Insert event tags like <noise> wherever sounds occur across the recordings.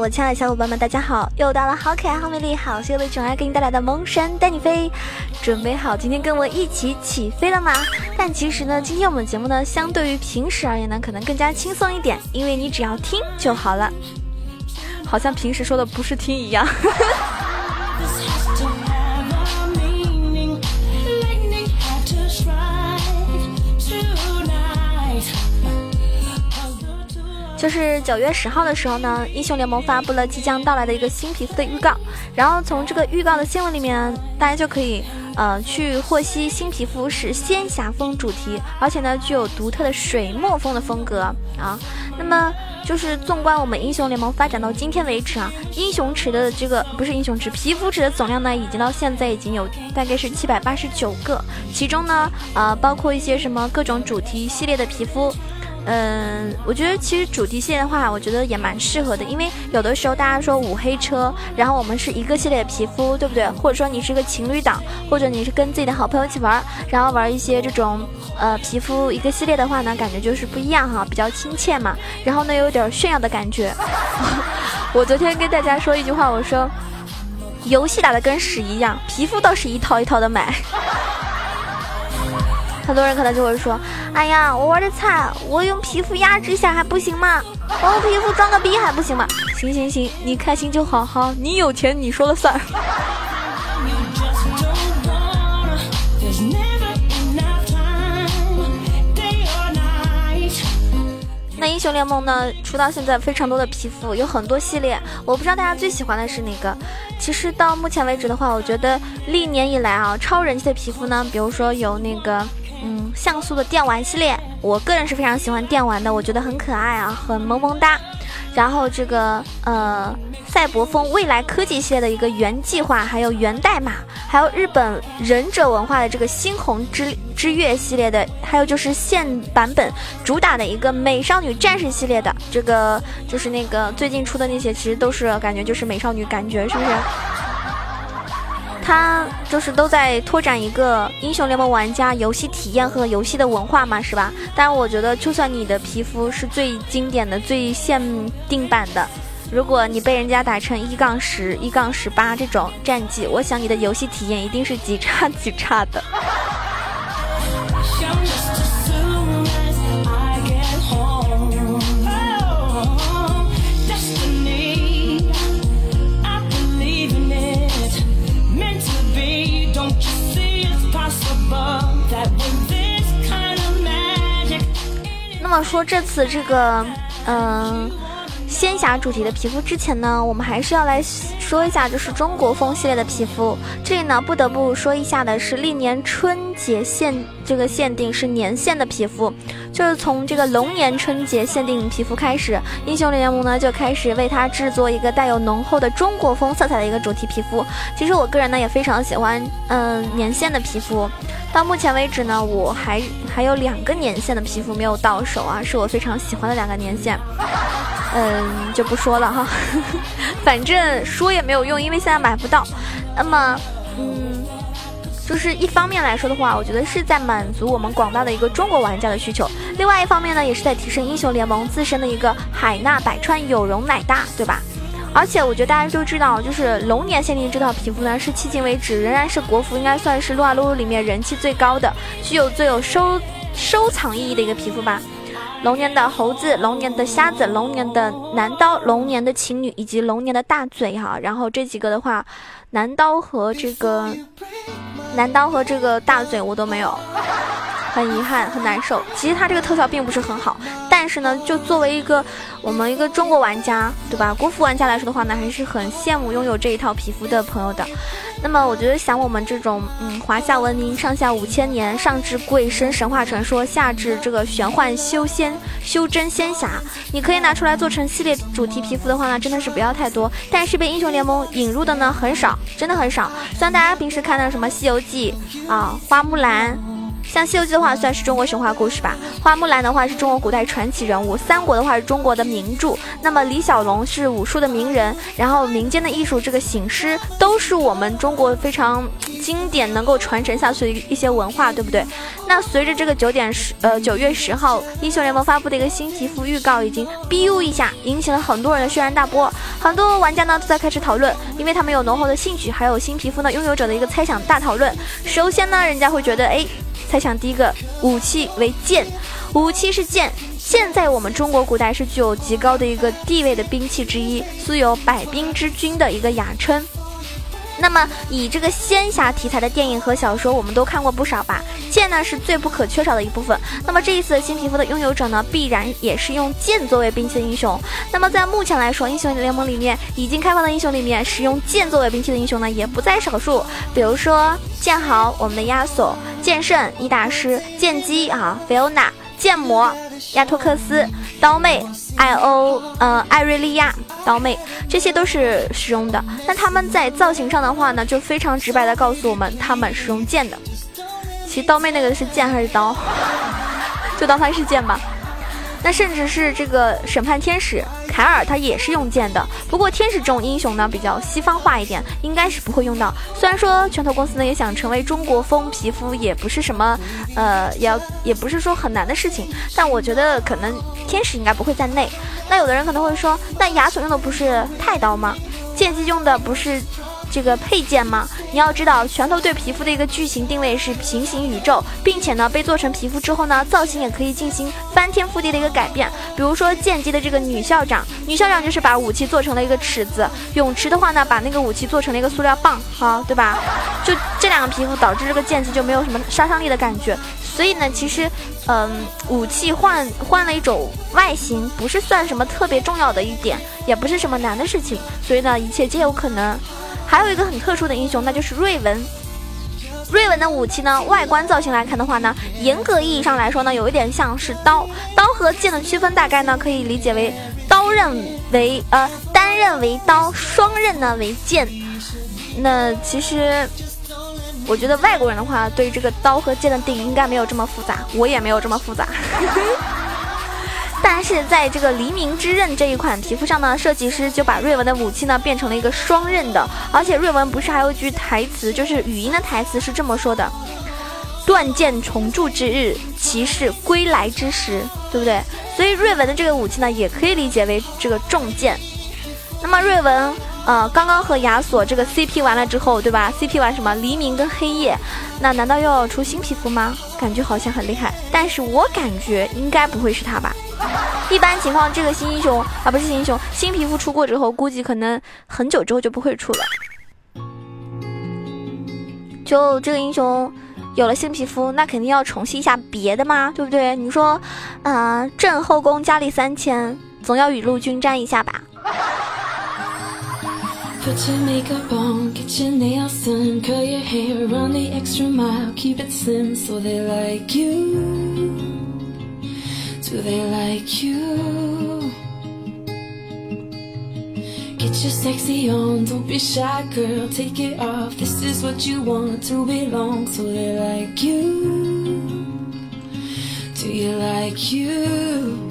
我亲爱的小伙伴们，大家好！又到了好可爱、好美丽、好羞的囧儿给你带来的萌神带你飞，准备好今天跟我一起起飞了吗？但其实呢，今天我们节目呢，相对于平时而言呢，可能更加轻松一点，因为你只要听就好了。好像平时说的不是听一样。<laughs> 就是九月十号的时候呢，英雄联盟发布了即将到来的一个新皮肤的预告。然后从这个预告的新闻里面，大家就可以呃去获悉新皮肤是仙侠风主题，而且呢具有独特的水墨风的风格啊。那么就是纵观我们英雄联盟发展到今天为止啊，英雄池的这个不是英雄池，皮肤池的总量呢，已经到现在已经有大概是七百八十九个，其中呢呃包括一些什么各种主题系列的皮肤。嗯，我觉得其实主题系列的话，我觉得也蛮适合的，因为有的时候大家说五黑车，然后我们是一个系列皮肤，对不对？或者说你是个情侣档，或者你是跟自己的好朋友一起玩，然后玩一些这种呃皮肤一个系列的话呢，感觉就是不一样哈，比较亲切嘛。然后呢，有点炫耀的感觉。<laughs> 我昨天跟大家说一句话，我说游戏打的跟屎一样，皮肤倒是一套一套的买。很多人可能就会说：“哎呀，我玩的菜，我用皮肤压制一下还不行吗？我用皮肤装个逼还不行吗？”行行行，你开心就好哈，你有钱你说了算。<laughs> 那英雄联盟呢？出到现在非常多的皮肤，有很多系列，我不知道大家最喜欢的是哪个。其实到目前为止的话，我觉得历年以来啊，超人气的皮肤呢，比如说有那个。嗯，像素的电玩系列，我个人是非常喜欢电玩的，我觉得很可爱啊，很萌萌哒。然后这个呃，赛博风未来科技系列的一个原计划，还有源代码，还有日本忍者文化的这个猩红之之月系列的，还有就是现版本主打的一个美少女战士系列的，这个就是那个最近出的那些，其实都是感觉就是美少女感觉，是不是？他就是都在拓展一个英雄联盟玩家游戏体验和游戏的文化嘛，是吧？但我觉得，就算你的皮肤是最经典的、最限定版的，如果你被人家打成一杠十、一杠十八这种战绩，我想你的游戏体验一定是极差极差的。那么说这次这个，嗯，仙侠主题的皮肤之前呢，我们还是要来说一下，就是中国风系列的皮肤。这里呢，不得不说一下的是，历年春节限这个限定是年限的皮肤，就是从这个龙年春节限定皮肤开始，英雄联盟呢就开始为它制作一个带有浓厚的中国风色彩的一个主题皮肤。其实我个人呢也非常喜欢，嗯，年限的皮肤。到目前为止呢，我还还有两个年限的皮肤没有到手啊，是我非常喜欢的两个年限，嗯，就不说了哈，<laughs> 反正说也没有用，因为现在买不到。那么，嗯，就是一方面来说的话，我觉得是在满足我们广大的一个中国玩家的需求；另外一方面呢，也是在提升英雄联盟自身的一个海纳百川，有容乃大，对吧？而且我觉得大家都知道，就是龙年限定这套皮肤呢，是迄今为止仍然是国服应该算是撸啊撸里面人气最高的，具有最有收收藏意义的一个皮肤吧。龙年的猴子，龙年的瞎子，龙年的男刀，龙年的情侣，以及龙年的大嘴哈。然后这几个的话，男刀和这个男刀和这个大嘴我都没有。很遗憾，很难受。其实它这个特效并不是很好，但是呢，就作为一个我们一个中国玩家，对吧？国服玩家来说的话呢，还是很羡慕拥有这一套皮肤的朋友的。那么，我觉得想我们这种，嗯，华夏文明上下五千年，上至鬼神神话传说，下至这个玄幻修仙修真仙侠，你可以拿出来做成系列主题皮肤的话呢，真的是不要太多。但是被英雄联盟引入的呢，很少，真的很少。虽然大家平时看的什么西游记啊，花木兰。像《西游记》的话，算是中国神话故事吧；花木兰的话，是中国古代传奇人物；三国的话，是中国的名著。那么李小龙是武术的名人，然后民间的艺术，这个醒狮都是我们中国非常经典、能够传承下去的一些文化，对不对？那随着这个九点十呃九月十号，英雄联盟发布的一个新皮肤预告，已经 biu 一下，引起了很多人的轩然大波。很多玩家呢都在开始讨论，因为他们有浓厚的兴趣，还有新皮肤呢拥有者的一个猜想大讨论。首先呢，人家会觉得，哎，猜想第一个武器为剑，武器是剑，剑在我们中国古代是具有极高的一个地位的兵器之一，素有百兵之君的一个雅称。那么，以这个仙侠题材的电影和小说，我们都看过不少吧？剑呢是最不可缺少的一部分。那么这一次新皮肤的拥有者呢，必然也是用剑作为兵器的英雄。那么在目前来说，英雄联盟里面已经开放的英雄里面，使用剑作为兵器的英雄呢，也不在少数。比如说剑豪，我们的亚索；剑圣，伊大师；剑姬啊，菲欧娜；剑魔，亚托克斯；刀妹，艾欧，呃，艾瑞利亚。刀妹，这些都是使用的。那他们在造型上的话呢，就非常直白的告诉我们，他们是用剑的。其实刀妹那个是剑还是刀？<laughs> 就当它是剑吧。那甚至是这个审判天使凯尔，他也是用剑的。不过天使这种英雄呢，比较西方化一点，应该是不会用到。虽然说拳头公司呢也想成为中国风皮肤，也不是什么，呃，也要也不是说很难的事情。但我觉得可能天使应该不会在内。那有的人可能会说，那亚索用的不是太刀吗？剑姬用的不是？这个配件吗？你要知道，拳头对皮肤的一个剧情定位是平行宇宙，并且呢，被做成皮肤之后呢，造型也可以进行翻天覆地的一个改变。比如说剑姬的这个女校长，女校长就是把武器做成了一个尺子；泳池的话呢，把那个武器做成了一个塑料棒，哈，对吧？就这两个皮肤导致这个剑姬就没有什么杀伤力的感觉。所以呢，其实，嗯，武器换换了一种外形，不是算什么特别重要的一点，也不是什么难的事情。所以呢，一切皆有可能。还有一个很特殊的英雄，那就是瑞文。瑞文的武器呢，外观造型来看的话呢，严格意义上来说呢，有一点像是刀。刀和剑的区分大概呢，可以理解为刀刃为呃单刃为刀，双刃呢为剑。那其实，我觉得外国人的话，对这个刀和剑的定义应该没有这么复杂，我也没有这么复杂。<laughs> 但是在这个黎明之刃这一款皮肤上呢，设计师就把瑞文的武器呢变成了一个双刃的，而且瑞文不是还有一句台词，就是语音的台词是这么说的：“断剑重铸之日，骑士归来之时，对不对？”所以瑞文的这个武器呢，也可以理解为这个重剑。那么瑞文，呃，刚刚和亚索这个 CP 完了之后，对吧？CP 完什么？黎明跟黑夜，那难道又要出新皮肤吗？感觉好像很厉害，但是我感觉应该不会是他吧。<laughs> 一般情况，这个新英雄啊，不是新英雄，新皮肤出过之后，估计可能很久之后就不会出了。就这个英雄有了新皮肤，那肯定要重新一下别的嘛，对不对？你说，啊，朕后宫佳丽三千，总要雨露均沾一下吧。Do they like you? Get your sexy on, don't be shy, girl. Take it off. This is what you want to belong. So they like you. Do you like you?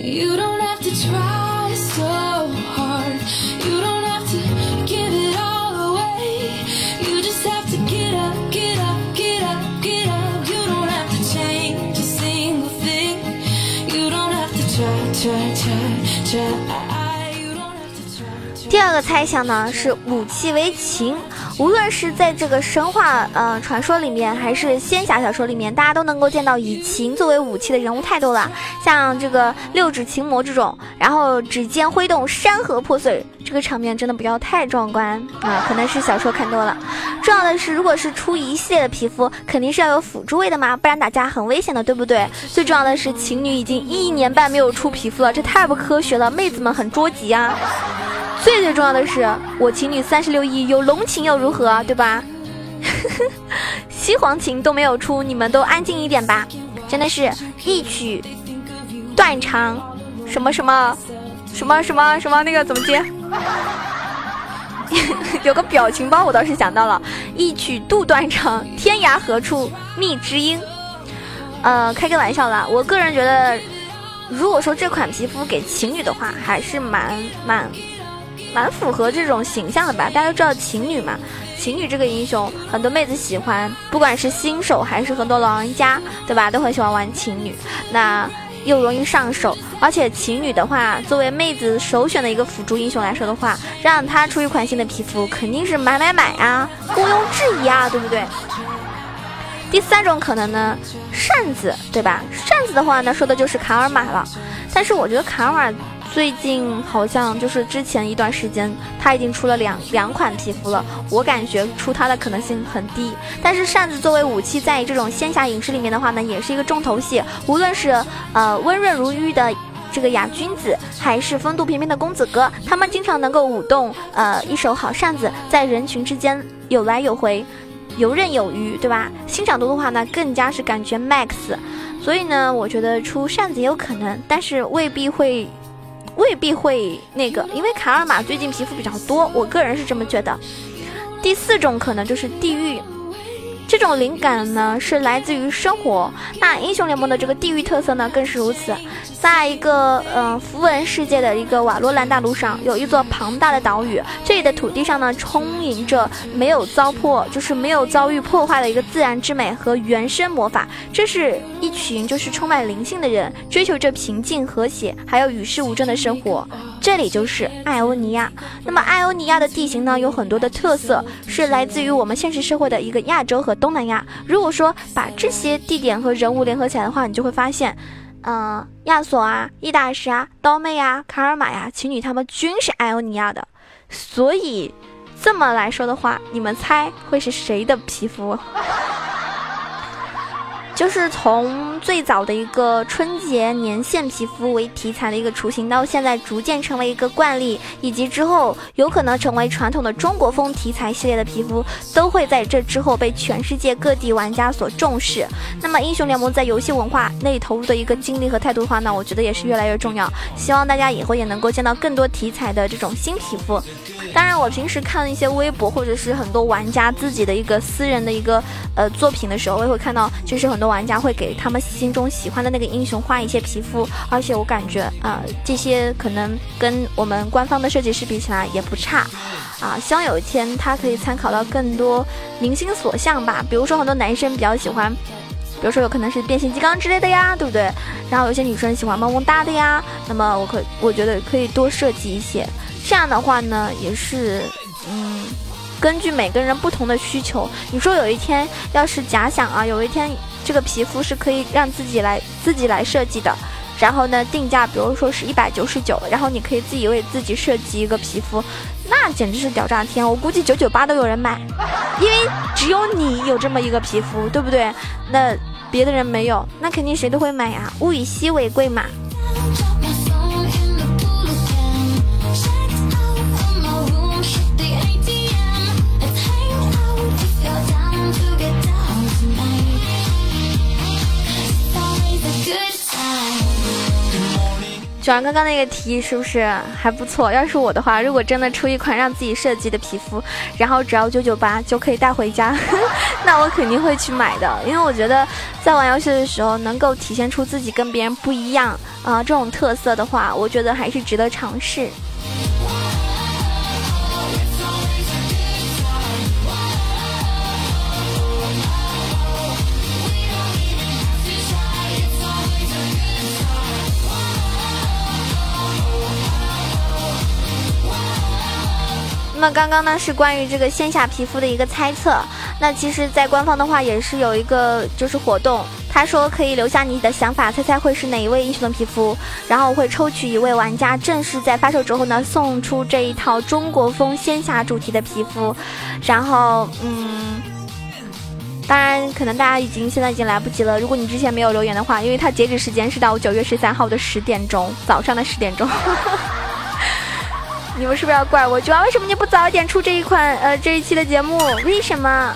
You don't have to try so hard. You don't 第二个猜想呢是武器为琴，无论是在这个神话呃传说里面，还是仙侠小说里面，大家都能够见到以琴作为武器的人物太多了，像这个六指琴魔这种，然后指尖挥动山河破碎。这个场面真的不要太壮观啊！可能是小说看多了。重要的是，如果是出一系列的皮肤，肯定是要有辅助位的嘛，不然打架很危险的，对不对？最重要的是，情侣已经一年半没有出皮肤了，这太不科学了，妹子们很着急啊。最最重要的是，我情侣三十六亿有龙情又如何，对吧？<laughs> 西黄琴都没有出，你们都安静一点吧！真的是一曲断肠，什么什么。什么什么什么那个怎么接？<laughs> 有个表情包，我倒是想到了，一曲杜断肠，天涯何处觅知音。呃，开个玩笑啦，我个人觉得，如果说这款皮肤给情侣的话，还是蛮蛮蛮符合这种形象的吧。大家都知道情侣嘛，情侣这个英雄很多妹子喜欢，不管是新手还是很多老人家，对吧，都很喜欢玩情侣。那。又容易上手，而且情侣的话，作为妹子首选的一个辅助英雄来说的话，让他出一款新的皮肤，肯定是买买买啊，毋庸置疑啊，对不对？第三种可能呢，扇子，对吧？扇子的话呢，说的就是卡尔玛了，但是我觉得卡尔玛。最近好像就是之前一段时间，他已经出了两两款皮肤了，我感觉出它的可能性很低。但是扇子作为武器，在这种仙侠影视里面的话呢，也是一个重头戏。无论是呃温润如玉的这个雅君子，还是风度翩翩的公子哥，他们经常能够舞动呃一手好扇子，在人群之间有来有回，游刃有余，对吧？欣赏度的话呢，更加是感觉 max。所以呢，我觉得出扇子也有可能，但是未必会。未必会那个，因为卡尔玛最近皮肤比较多，我个人是这么觉得。第四种可能就是地狱。这种灵感呢是来自于生活，那英雄联盟的这个地域特色呢更是如此。在一个嗯符文世界的一个瓦洛兰大陆上，有一座庞大的岛屿，这里的土地上呢充盈着没有糟粕，就是没有遭遇破坏的一个自然之美和原生魔法。这是一群就是充满灵性的人，追求着平静和谐，还有与世无争的生活。这里就是艾欧尼亚。那么艾欧尼亚的地形呢有很多的特色，是来自于我们现实社会的一个亚洲和。东南亚，如果说把这些地点和人物联合起来的话，你就会发现，嗯，亚索啊、易大师啊、刀妹啊、卡尔玛呀，情侣他们均是艾欧尼亚的。所以这么来说的话，你们猜会是谁的皮肤？就是从最早的一个春节年限皮肤为题材的一个雏形，到现在逐渐成为一个惯例，以及之后有可能成为传统的中国风题材系列的皮肤，都会在这之后被全世界各地玩家所重视。那么英雄联盟在游戏文化内投入的一个精力和态度的话呢，我觉得也是越来越重要。希望大家以后也能够见到更多题材的这种新皮肤。当然，我平时看一些微博或者是很多玩家自己的一个私人的一个呃作品的时候，我也会看到，就是很多玩家会给他们心中喜欢的那个英雄画一些皮肤，而且我感觉啊，这些可能跟我们官方的设计师比起来也不差，啊，希望有一天他可以参考到更多明星所向吧。比如说很多男生比较喜欢，比如说有可能是变形金刚之类的呀，对不对？然后有些女生喜欢萌萌哒的呀，那么我可我觉得可以多设计一些。这样的话呢，也是，嗯，根据每个人不同的需求。你说有一天要是假想啊，有一天这个皮肤是可以让自己来自己来设计的，然后呢定价，比如说是一百九十九，然后你可以自己为自己设计一个皮肤，那简直是屌炸天！我估计九九八都有人买，因为只有你有这么一个皮肤，对不对？那别的人没有，那肯定谁都会买呀，物以稀为贵嘛。喜欢刚刚那个提议是不是还不错？要是我的话，如果真的出一款让自己设计的皮肤，然后只要九九八就可以带回家，<laughs> 那我肯定会去买的。因为我觉得在玩游戏的时候，能够体现出自己跟别人不一样啊这种特色的话，我觉得还是值得尝试。那刚刚呢是关于这个线下皮肤的一个猜测。那其实，在官方的话也是有一个就是活动，他说可以留下你的想法，猜猜会是哪一位英雄的皮肤，然后会抽取一位玩家，正式在发售之后呢送出这一套中国风仙侠主题的皮肤。然后，嗯，当然可能大家已经现在已经来不及了。如果你之前没有留言的话，因为它截止时间是到九月十三号的十点钟，早上的十点钟。你们是不是要怪我？九娃为什么你不早一点出这一款呃这一期的节目？为什么？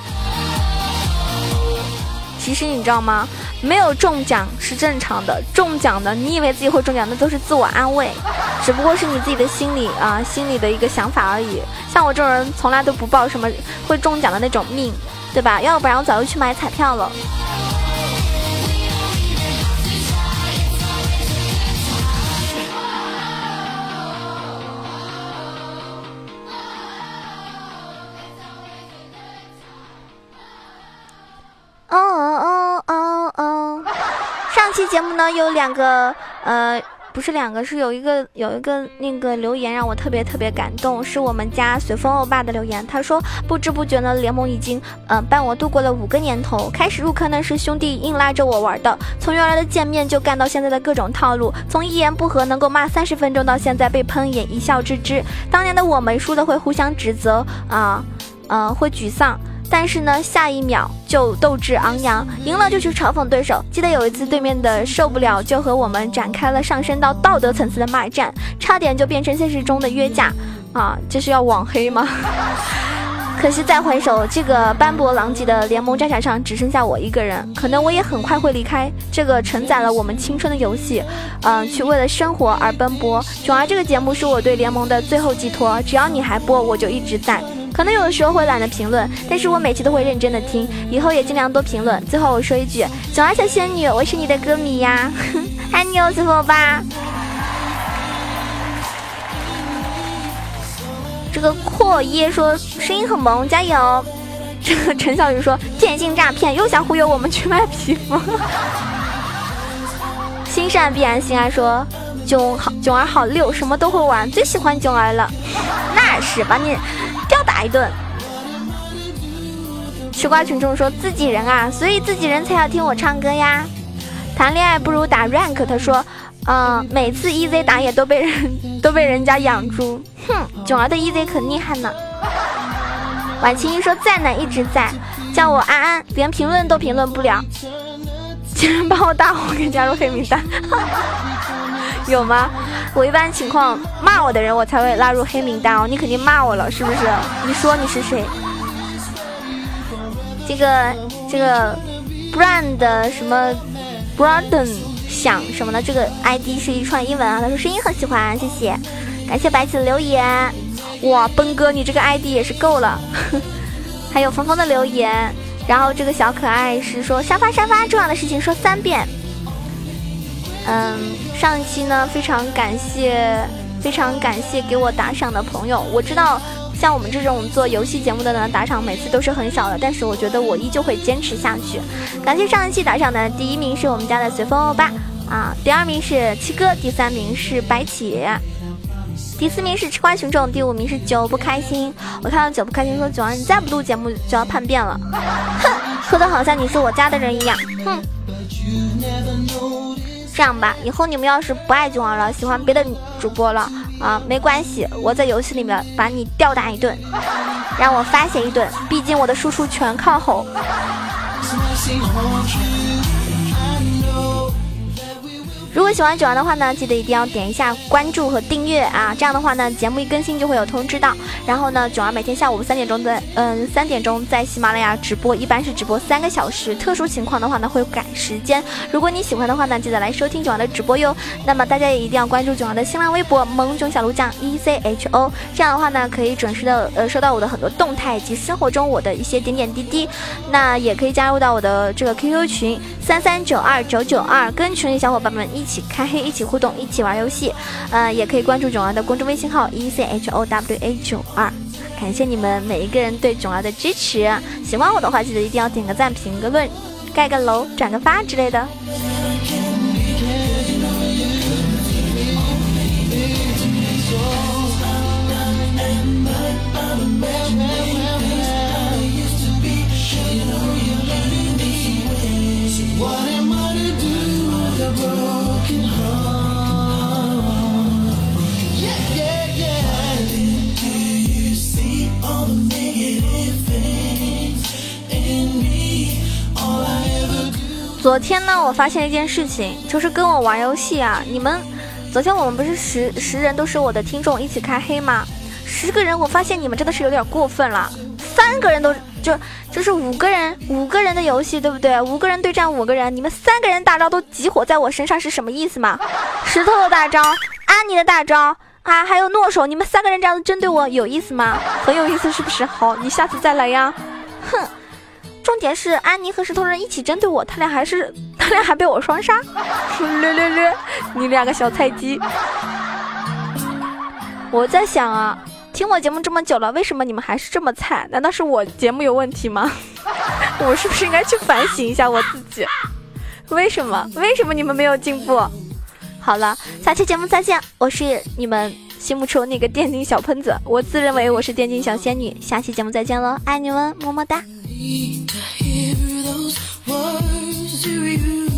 其实你知道吗？没有中奖是正常的，中奖的你以为自己会中奖，那都是自我安慰，只不过是你自己的心理啊，心里的一个想法而已。像我这种人，从来都不抱什么会中奖的那种命，对吧？要不然我早就去买彩票了。节目呢有两个，呃，不是两个，是有一个有一个那个留言让我特别特别感动，是我们家随风欧巴的留言。他说不知不觉呢，联盟已经嗯伴我度过了五个年头。开始入坑呢是兄弟硬拉着我玩的，从原来的见面就干到现在的各种套路，从一言不合能够骂三十分钟到现在被喷也一笑置之。当年的我们输的会互相指责啊，嗯，会沮丧。但是呢，下一秒就斗志昂扬，赢了就去嘲讽对手。记得有一次，对面的受不了，就和我们展开了上升到道德层次的骂战，差点就变成现实中的约架。啊，这是要网黑吗？<laughs> 可惜再回首，这个斑驳狼藉的联盟战场上只剩下我一个人，可能我也很快会离开这个承载了我们青春的游戏，嗯，去为了生活而奔波。囧儿这个节目是我对联盟的最后寄托，只要你还播，我就一直在。可能有的时候会懒得评论，但是我每期都会认真的听，以后也尽量多评论。最后我说一句，囧儿小仙女，我是你的歌迷呀，<laughs> 爱你哦，随风吧。这个阔耶说声音很萌，加油。这 <laughs> 个陈小雨说电信诈骗，又想忽悠我们去卖皮肤。<laughs> 心善必然心安说囧好囧儿好六，什么都会玩，最喜欢囧儿了。那是把你。打一顿，吃瓜群众说自己人啊，所以自己人才要听我唱歌呀。谈恋爱不如打 rank，他说，嗯，每次 EZ 打野都被人 <laughs> 都被人家养猪，哼，囧儿的 EZ 可厉害呢。婉晴一说在呢，一直在，叫我安安，连评论都评论不了，竟然把我大火给加入黑名单，<laughs> 有吗？我一般情况骂我的人，我才会拉入黑名单哦。你肯定骂我了，是不是？你说你是谁？这个这个 brand 什么，brandon 想什么呢，这个 ID 是一串英文啊。他说声音很喜欢，谢谢，感谢白起的留言。哇，奔哥你这个 ID 也是够了。<laughs> 还有峰峰的留言，然后这个小可爱是说沙发沙发，重要的事情说三遍。嗯，上一期呢，非常感谢，非常感谢给我打赏的朋友。我知道，像我们这种做游戏节目的呢，打赏每次都是很少的，但是我觉得我依旧会坚持下去。感谢上一期打赏的第一名是我们家的随风欧巴啊，第二名是七哥，第三名是白起，第四名是吃瓜群众，第五名是酒不开心。我看到酒不开心说：“九儿，你再不录节目就要叛变了。”哼，说的好像你是我家的人一样。哼。这样吧，以后你们要是不爱君王了，喜欢别的主播了啊，没关系，我在游戏里面把你吊打一顿，让我发泄一顿，毕竟我的输出全靠吼。如果喜欢九儿的话呢，记得一定要点一下关注和订阅啊！这样的话呢，节目一更新就会有通知到。然后呢，九儿每天下午三点钟在嗯三点钟在喜马拉雅直播，一般是直播三个小时。特殊情况的话呢，会改时间。如果你喜欢的话呢，记得来收听九儿的直播哟。那么大家也一定要关注九儿的新浪微博萌囧小鹿酱 E C H O，这样的话呢，可以准时的呃收到我的很多动态以及生活中我的一些点点滴滴。那也可以加入到我的这个 QQ 群三三九二九九二，跟群里小伙伴们一。起开黑，一起互动，一起玩游戏，呃，也可以关注囧儿的公众微信号 e c h o w a 九二，感谢你们每一个人对囧儿的支持。喜欢我的话，记得一定要点个赞、评个论、盖个楼、转个发之类的。昨天呢，我发现一件事情，就是跟我玩游戏啊，你们，昨天我们不是十十人都是我的听众一起开黑吗？十个人，我发现你们真的是有点过分了，三个人都就就是五个人五个人的游戏，对不对？五个人对战五个人，你们三个人大招都集火在我身上是什么意思吗？石头的大招，安妮的大招啊，还有诺手，你们三个人这样子针对我有意思吗？很有意思，是不是？好，你下次再来呀。哼，重点是安妮和石头人一起针对我，他俩还是他俩还被我双杀，<laughs> 略略略，你两个小菜鸡。我在想啊。听我节目这么久了，为什么你们还是这么菜？难道是我节目有问题吗？<laughs> 我是不是应该去反省一下我自己？为什么？为什么你们没有进步？好了，下期节目再见！我是你们心目中那个电竞小喷子，我自认为我是电竞小仙女。下期节目再见喽，爱你们，么么哒。need to hear those words you.